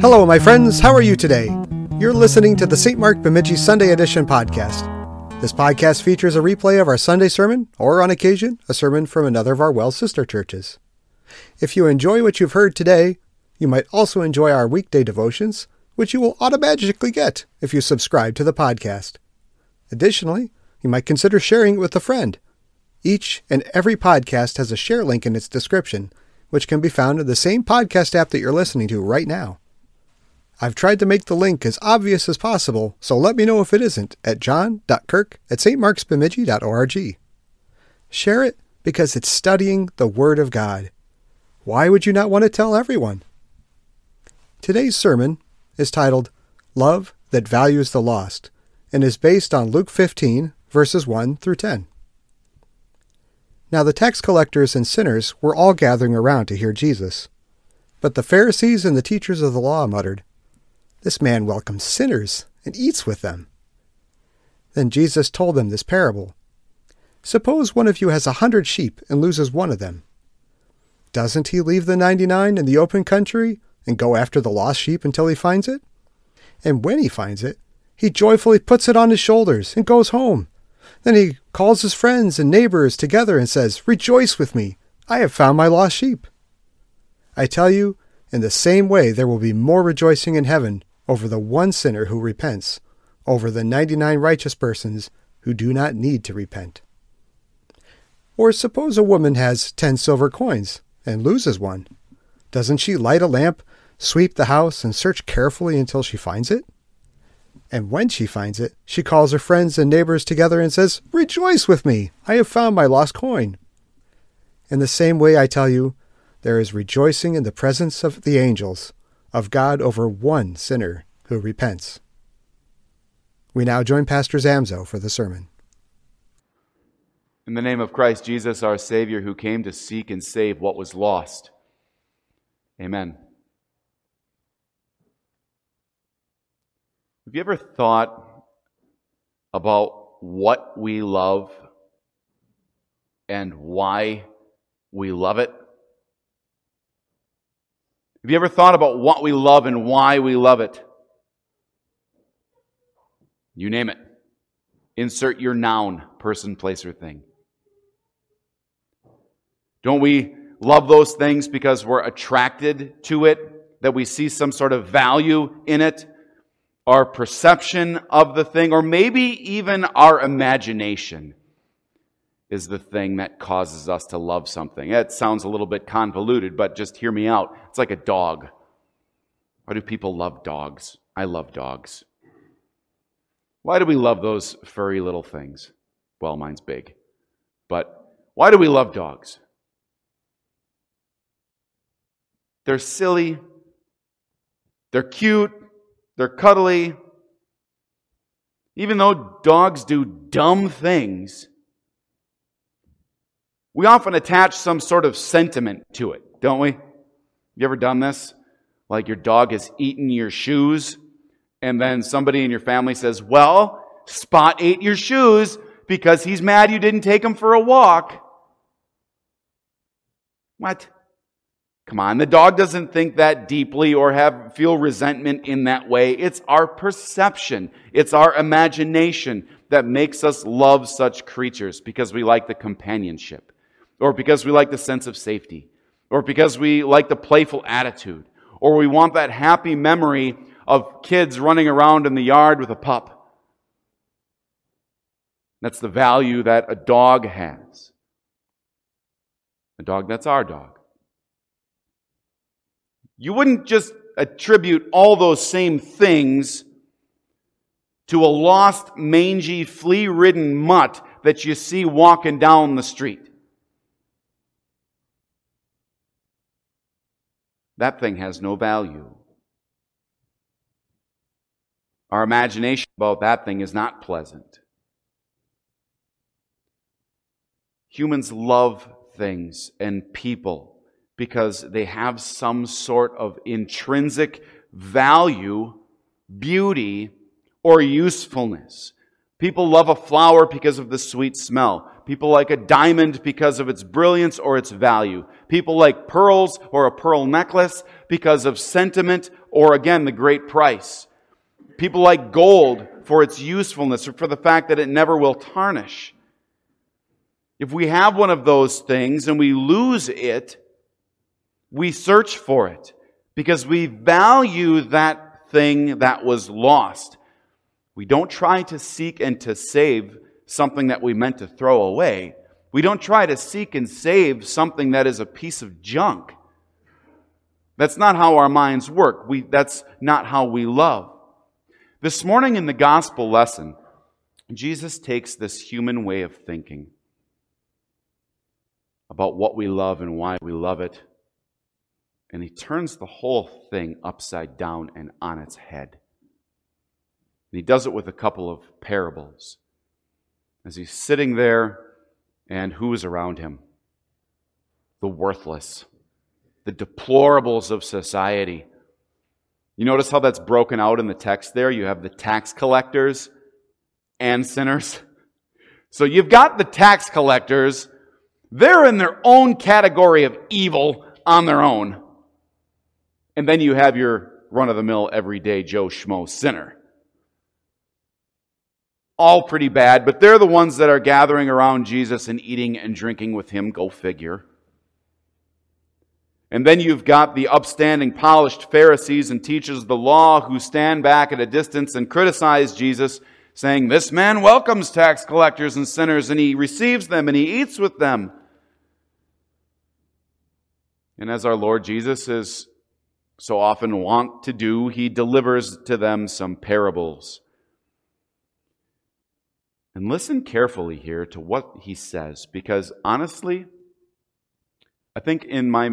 Hello, my friends. How are you today? You're listening to the St. Mark Bemidji Sunday Edition podcast. This podcast features a replay of our Sunday sermon, or on occasion, a sermon from another of our WELS sister churches. If you enjoy what you've heard today, you might also enjoy our weekday devotions, which you will automatically get if you subscribe to the podcast. Additionally, you might consider sharing it with a friend. Each and every podcast has a share link in its description, which can be found in the same podcast app that you're listening to right now. I've tried to make the link as obvious as possible, so let me know if it isn't at john.kirk at stmarksbemidji.org. Share it because it's studying the Word of God. Why would you not want to tell everyone? Today's sermon is titled Love That Values the Lost and is based on Luke 15, verses 1 through 10. Now the tax collectors and sinners were all gathering around to hear Jesus. But the Pharisees and the teachers of the law muttered, This man welcomes sinners and eats with them. Then Jesus told them this parable Suppose one of you has a hundred sheep and loses one of them. Doesn't he leave the ninety nine in the open country and go after the lost sheep until he finds it? And when he finds it, he joyfully puts it on his shoulders and goes home. Then he calls his friends and neighbors together and says, Rejoice with me, I have found my lost sheep. I tell you, in the same way there will be more rejoicing in heaven over the one sinner who repents, over the ninety nine righteous persons who do not need to repent. Or suppose a woman has ten silver coins and loses one. Doesn't she light a lamp, sweep the house, and search carefully until she finds it? And when she finds it, she calls her friends and neighbors together and says, Rejoice with me! I have found my lost coin. In the same way, I tell you, there is rejoicing in the presence of the angels of God over one sinner who repents. We now join Pastor Zamzo for the sermon. In the name of Christ Jesus, our Savior, who came to seek and save what was lost. Amen. Have you ever thought about what we love and why we love it? Have you ever thought about what we love and why we love it? You name it. Insert your noun, person, place, or thing. Don't we love those things because we're attracted to it, that we see some sort of value in it? Our perception of the thing, or maybe even our imagination is the thing that causes us to love something. It sounds a little bit convoluted, but just hear me out. It's like a dog. Why do people love dogs? I love dogs. Why do we love those furry little things? Well, mine's big. But why do we love dogs? They're silly. They're cute. They're cuddly. Even though dogs do dumb things, we often attach some sort of sentiment to it, don't we? You ever done this? Like your dog has eaten your shoes, and then somebody in your family says, Well, Spot ate your shoes because he's mad you didn't take him for a walk. What? Come on, the dog doesn't think that deeply or have feel resentment in that way. It's our perception, it's our imagination that makes us love such creatures because we like the companionship, or because we like the sense of safety, or because we like the playful attitude, or we want that happy memory of kids running around in the yard with a pup. That's the value that a dog has. A dog that's our dog. You wouldn't just attribute all those same things to a lost, mangy, flea ridden mutt that you see walking down the street. That thing has no value. Our imagination about that thing is not pleasant. Humans love things and people because they have some sort of intrinsic value, beauty, or usefulness. People love a flower because of the sweet smell. People like a diamond because of its brilliance or its value. People like pearls or a pearl necklace because of sentiment or again the great price. People like gold for its usefulness or for the fact that it never will tarnish. If we have one of those things and we lose it, we search for it because we value that thing that was lost. We don't try to seek and to save something that we meant to throw away. We don't try to seek and save something that is a piece of junk. That's not how our minds work. We, that's not how we love. This morning in the gospel lesson, Jesus takes this human way of thinking about what we love and why we love it, and he turns the whole thing upside down and on its head. And he does it with a couple of parables. As he's sitting there, and who is around him? The worthless, the deplorables of society. You notice how that's broken out in the text there? You have the tax collectors and sinners. So you've got the tax collectors. They're in their own category of evil on their own. And then you have your run of the mill, everyday Joe Schmo sinner all pretty bad, but they're the ones that are gathering around Jesus and eating and drinking with him. Go figure. And then you've got the upstanding, polished Pharisees and teachers of the law who stand back at a distance and criticize Jesus, saying, This man welcomes tax collectors and sinners, and he receives them and he eats with them. And as our Lord Jesus is so often wont to do, he delivers to them some parables and listen carefully here to what he says, because honestly, I think in my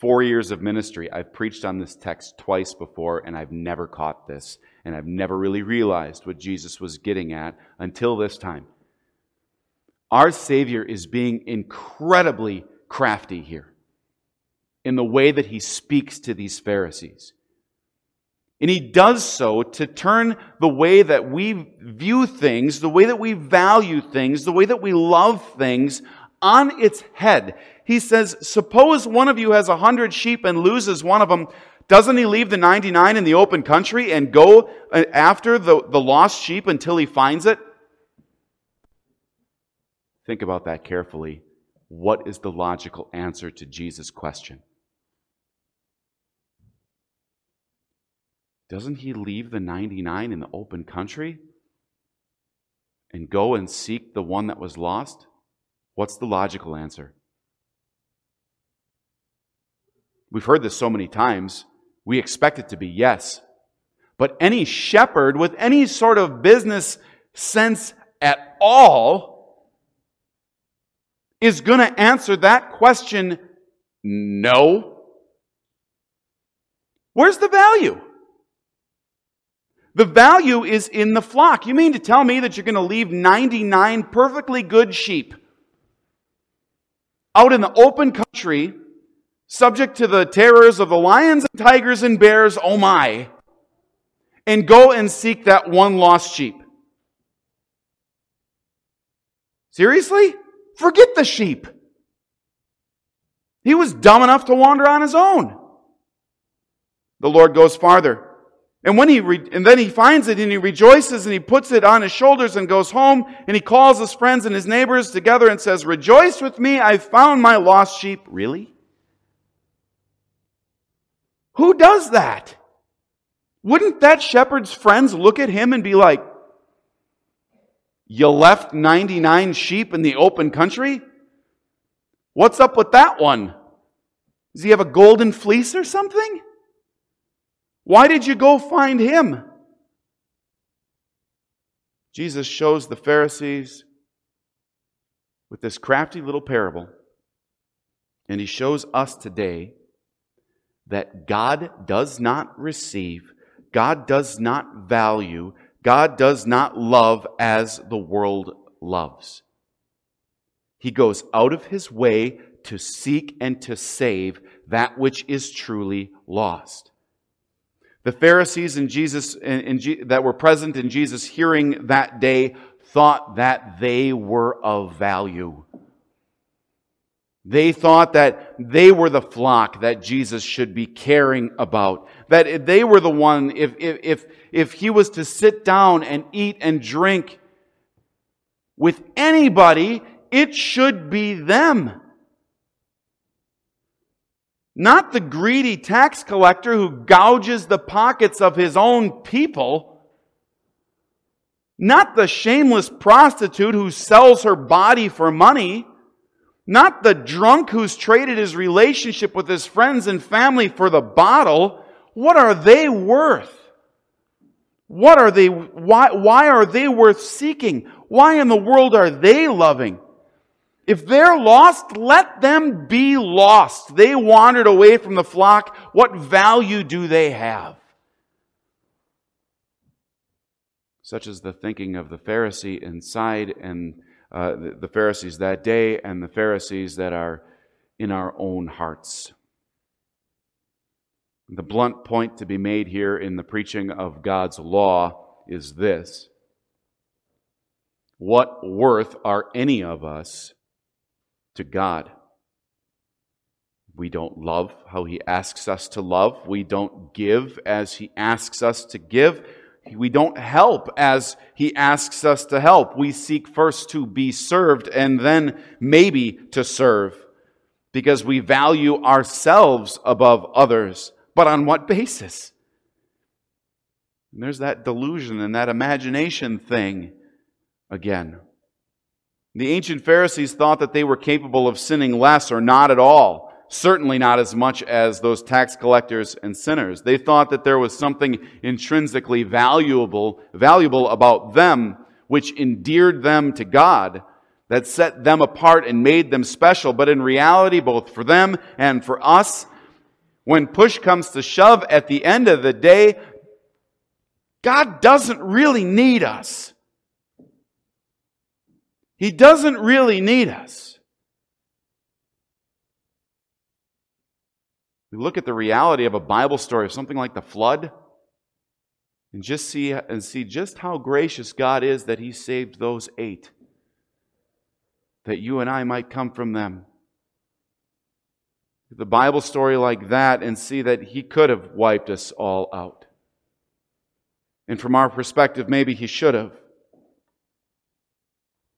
four years of ministry, I've preached on this text twice before, and I've never caught this, and I've never really realized what Jesus was getting at until this time. Our Savior is being incredibly crafty here in the way that he speaks to these Pharisees. And he does so to turn the way that we view things, the way that we value things, the way that we love things on its head. He says, suppose one of you has a hundred sheep and loses one of them. Doesn't he leave the 99 in the open country and go uh, after the, the lost sheep until he finds it? Think about that carefully. What is the logical answer to Jesus' question? Doesn't he leave the 99 in the open country and go and seek the one that was lost? What's the logical answer? We've heard this so many times. We expect it to be yes. But any shepherd with any sort of business sense at all is going to answer that question no. Where's the value? The value is in the flock. You mean to tell me that you're going to leave 99 perfectly good sheep out in the open country, subject to the terrors of the lions and tigers and bears, oh my, and go and seek that one lost sheep? Seriously? Forget the sheep. He was dumb enough to wander on his own. The Lord goes farther. And when he re- and then he finds it and he rejoices and he puts it on his shoulders and goes home and he calls his friends and his neighbors together and says, "Rejoice with me, I've found my lost sheep." Really? Who does that? Wouldn't that shepherd's friends look at him and be like, "You left 99 sheep in the open country? What's up with that one? Does he have a golden fleece or something?" Why did you go find him? Jesus shows the Pharisees with this crafty little parable, and he shows us today that God does not receive, God does not value, God does not love as the world loves. He goes out of his way to seek and to save that which is truly lost. The Pharisees in Jesus, in, in, that were present in Jesus' hearing that day thought that they were of value. They thought that they were the flock that Jesus should be caring about. That they were the one, if, if, if, if he was to sit down and eat and drink with anybody, it should be them. Not the greedy tax collector who gouges the pockets of his own people. Not the shameless prostitute who sells her body for money. Not the drunk who's traded his relationship with his friends and family for the bottle. What are they worth? What are they, why, why are they worth seeking? Why in the world are they loving? If they're lost, let them be lost. They wandered away from the flock. What value do they have? Such is the thinking of the Pharisee inside and uh, the, the Pharisees that day and the Pharisees that are in our own hearts. The blunt point to be made here in the preaching of God's law is this What worth are any of us to God? We don't love how He asks us to love. We don't give as He asks us to give. We don't help as He asks us to help. We seek first to be served and then maybe to serve because we value ourselves above others. But on what basis? And there's that delusion and that imagination thing again. The ancient Pharisees thought that they were capable of sinning less or not at all certainly not as much as those tax collectors and sinners. They thought that there was something intrinsically valuable, valuable about them which endeared them to God, that set them apart and made them special. But in reality, both for them and for us, when push comes to shove at the end of the day, God doesn't really need us. He doesn't really need us. We look at the reality of a Bible story of something like the flood and just see and see just how gracious God is that he saved those 8 that you and I might come from them. The Bible story like that and see that he could have wiped us all out. And from our perspective, maybe he should have.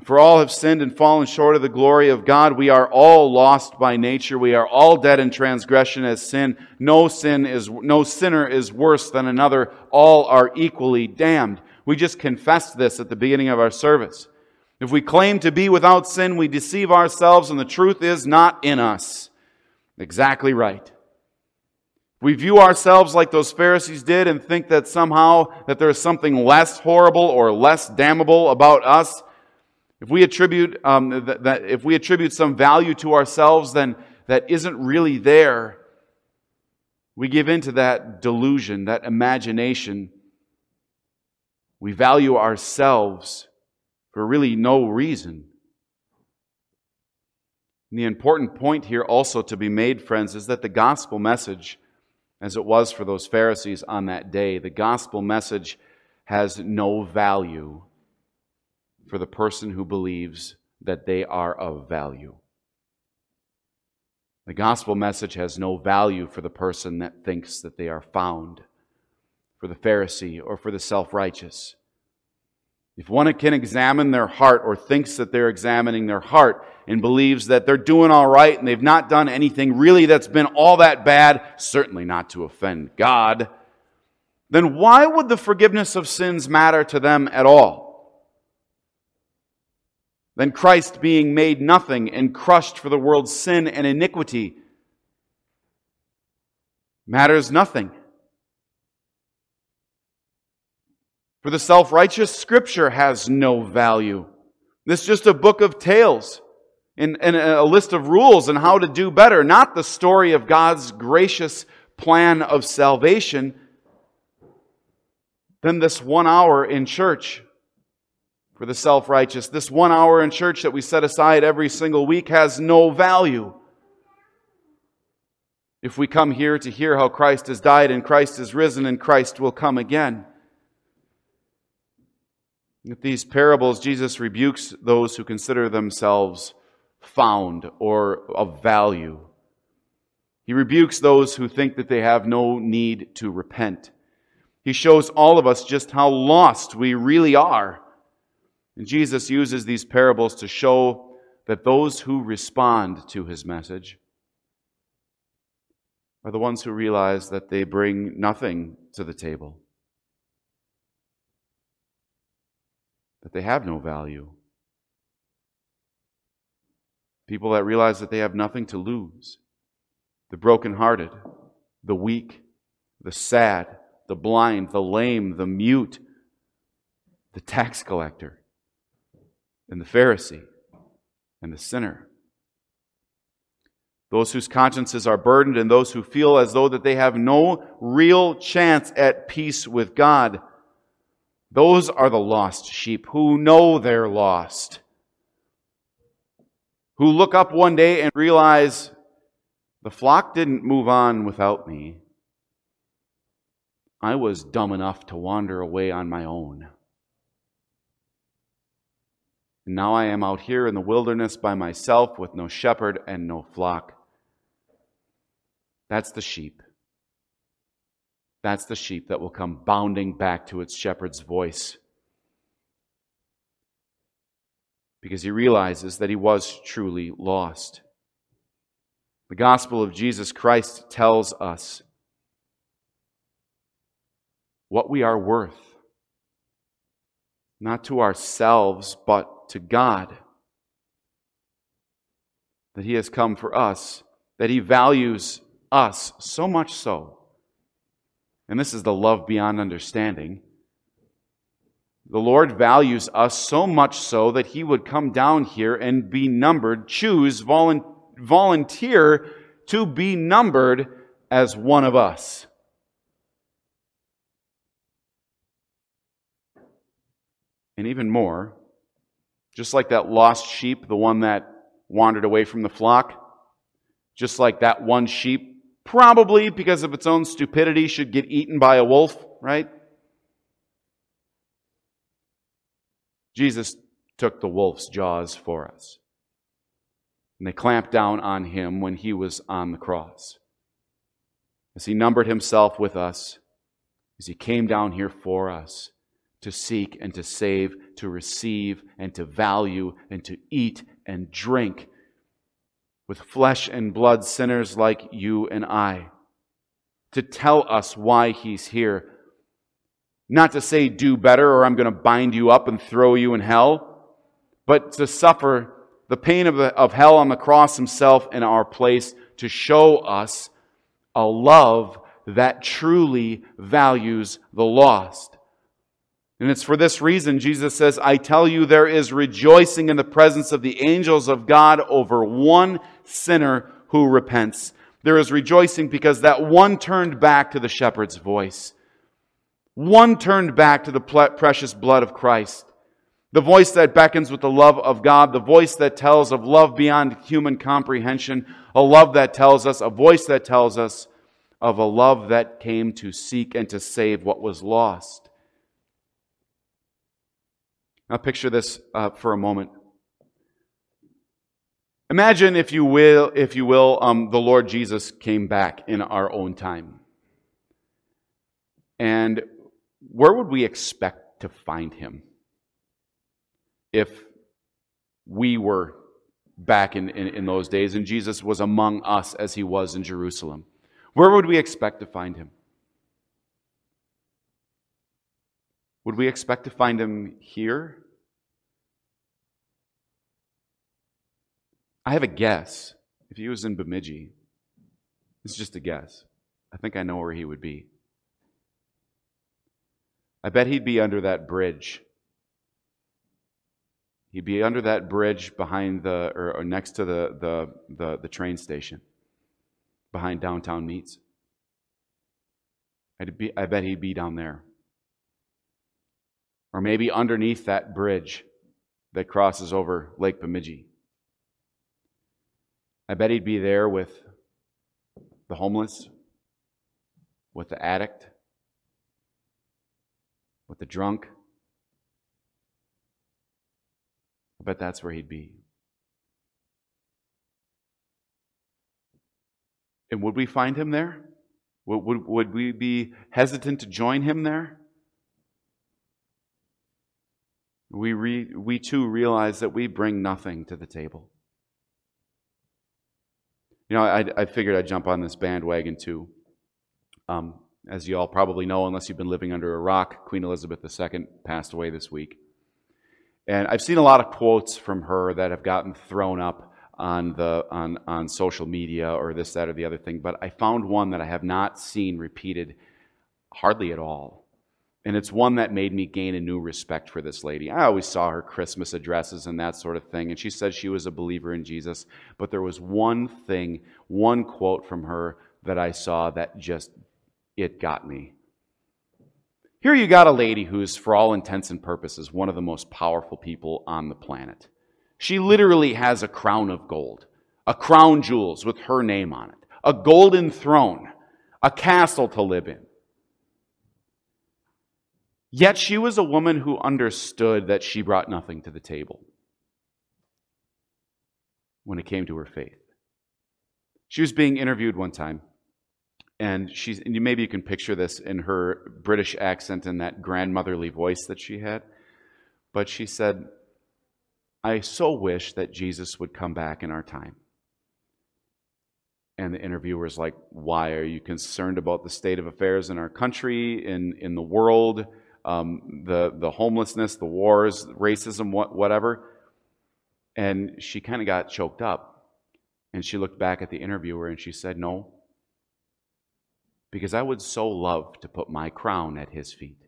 For all have sinned and fallen short of the glory of God. We are all lost by nature. We are all dead in transgression as sin. No sin is, no sinner is worse than another. All are equally damned. We just confessed this at the beginning of our service. If we claim to be without sin, we deceive ourselves and the truth is not in us. Exactly right. We view ourselves like those Pharisees did and think that somehow that there is something less horrible or less damnable about us if we attribute, um, that, that if we attribute some value to ourselves, then that isn't really there. We give into that delusion, that imagination. We value ourselves for really no reason. And the important point here also to be made, friends, is that the gospel message, as it was for those Pharisees on that day, the gospel message has no value for the person who believes that they are of value. The gospel message has no value for the person that thinks that they are found, for the Pharisee or for the self righteous. If one can examine their heart or thinks that they're examining their heart and believes that they're doing all right and they've not done anything really that's been all that bad, certainly not to offend God, then why would the forgiveness of sins matter to them at all? Than Christ being made nothing and crushed for the world's sin and iniquity matters nothing. For the self righteous, Scripture has no value. This is just a book of tales and, and a list of rules and how to do better, not the story of God's gracious plan of salvation. Then this one hour in church for the self righteous. This one hour in church that we set aside every single week has no value. If we come here to hear how Christ has died and Christ is risen and Christ will come again. With these parables, Jesus rebukes those who consider themselves found or of value. He rebukes those who think that they have no need to repent. He shows all of us just how lost we really are. And Jesus uses these parables to show that those who respond to his message are the ones who realize that they bring nothing to the table, that they have no value. People that realize that they have nothing to lose. The brokenhearted, the weak, the sad, the blind, the lame, the mute, the tax collector, and the Pharisee, and the sinner. Those whose consciences are burdened and those who feel as though that they have no real chance at peace with God. Those are the lost sheep who know they're lost. Who look up one day and realize the flock didn't move on without me. I was dumb enough to wander away on my own. And now I am out here in the wilderness by myself with no shepherd and no flock. That's the sheep. That's the sheep that will come bounding back to its shepherd's voice. Because he realizes that he was truly lost. The gospel of Jesus Christ tells us what we are worth, not to ourselves, but to God. That He has come for us, that He values us so much so. And this is the love beyond understanding. The Lord values us so much so that He would come down here and be numbered, choose, volunteer to be numbered as one of us. And even more, just like that lost sheep, the one that wandered away from the flock, just like that one sheep, probably because of its own stupidity, should get eaten by a wolf, right? Jesus took the wolf's jaws for us. And they clamped down on him when he was on the cross. As he numbered himself with us, as he came down here for us to seek and to save, to receive and to value and to eat and drink with flesh and blood sinners like you and I, to tell us why he's here. Not to say do better or I'm going to bind you up and throw you in hell, but to suffer the pain of, the, of hell on the cross himself in our place to show us a love that truly values the lost. And it's for this reason Jesus says, I tell you, there is rejoicing in the presence of the angels of God over one sinner who repents. There is rejoicing because that one turned back to the shepherd's voice. One turned back to the precious blood of Christ. The voice that beckons with the love of God, the voice that tells of love beyond human comprehension, a love that tells us, a voice that tells us of a love that came to seek and to save what was lost. Now, picture this uh, for a moment. Imagine, if you will, if you will, um, the Lord Jesus came back in our own time. And where would we expect to find him if we were back in, in, in those days and Jesus was among us as he was in Jerusalem? Where would we expect to find him? Would we expect to find him here? I have a guess. If he was in Bemidji, it's just a guess. I think I know where he would be. I bet he'd be under that bridge. He'd be under that bridge behind the, or, or next to the, the, the, the train station, behind downtown meets. I'd be, I bet he'd be down there. Or maybe underneath that bridge that crosses over Lake Bemidji. I bet he'd be there with the homeless, with the addict, with the drunk, I bet that's where he'd be. And would we find him there? Would, would, would we be hesitant to join him there? We, re, we too realize that we bring nothing to the table. You know, I, I figured I'd jump on this bandwagon too. Um, as you all probably know, unless you've been living under a rock, Queen Elizabeth II passed away this week. And I've seen a lot of quotes from her that have gotten thrown up on, the, on, on social media or this, that, or the other thing, but I found one that I have not seen repeated hardly at all. And it's one that made me gain a new respect for this lady. I always saw her Christmas addresses and that sort of thing, and she said she was a believer in Jesus. But there was one thing, one quote from her that I saw that just, it got me. Here you got a lady who's, for all intents and purposes, one of the most powerful people on the planet. She literally has a crown of gold, a crown jewels with her name on it, a golden throne, a castle to live in. Yet she was a woman who understood that she brought nothing to the table when it came to her faith. She was being interviewed one time, and she's and maybe you can picture this in her British accent and that grandmotherly voice that she had. But she said, I so wish that Jesus would come back in our time. And the interviewer interviewer's like, Why? Are you concerned about the state of affairs in our country, in, in the world? Um, the, the homelessness, the wars, racism, what, whatever. And she kind of got choked up. And she looked back at the interviewer and she said, No, because I would so love to put my crown at his feet.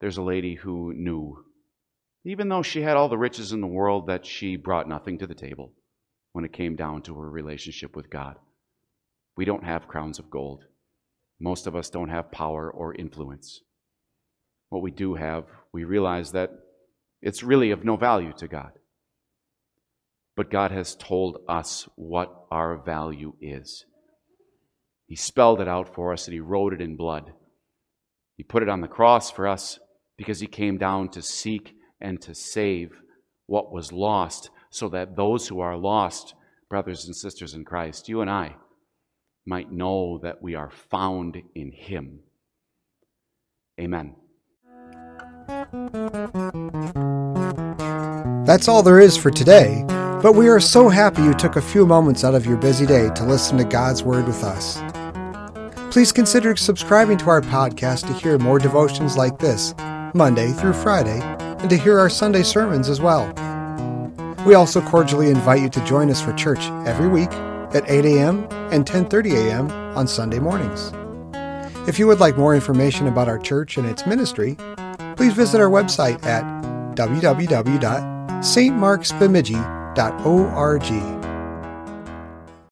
There's a lady who knew, even though she had all the riches in the world, that she brought nothing to the table when it came down to her relationship with God. We don't have crowns of gold. Most of us don't have power or influence. What we do have, we realize that it's really of no value to God. But God has told us what our value is. He spelled it out for us and He wrote it in blood. He put it on the cross for us because He came down to seek and to save what was lost so that those who are lost, brothers and sisters in Christ, you and I, might know that we are found in Him. Amen. That's all there is for today, but we are so happy you took a few moments out of your busy day to listen to God's Word with us. Please consider subscribing to our podcast to hear more devotions like this, Monday through Friday, and to hear our Sunday sermons as well. We also cordially invite you to join us for church every week at 8 a.m. and 10:30 a.m. on Sunday mornings. If you would like more information about our church and its ministry, please visit our website at www.stmarksbemidji.org.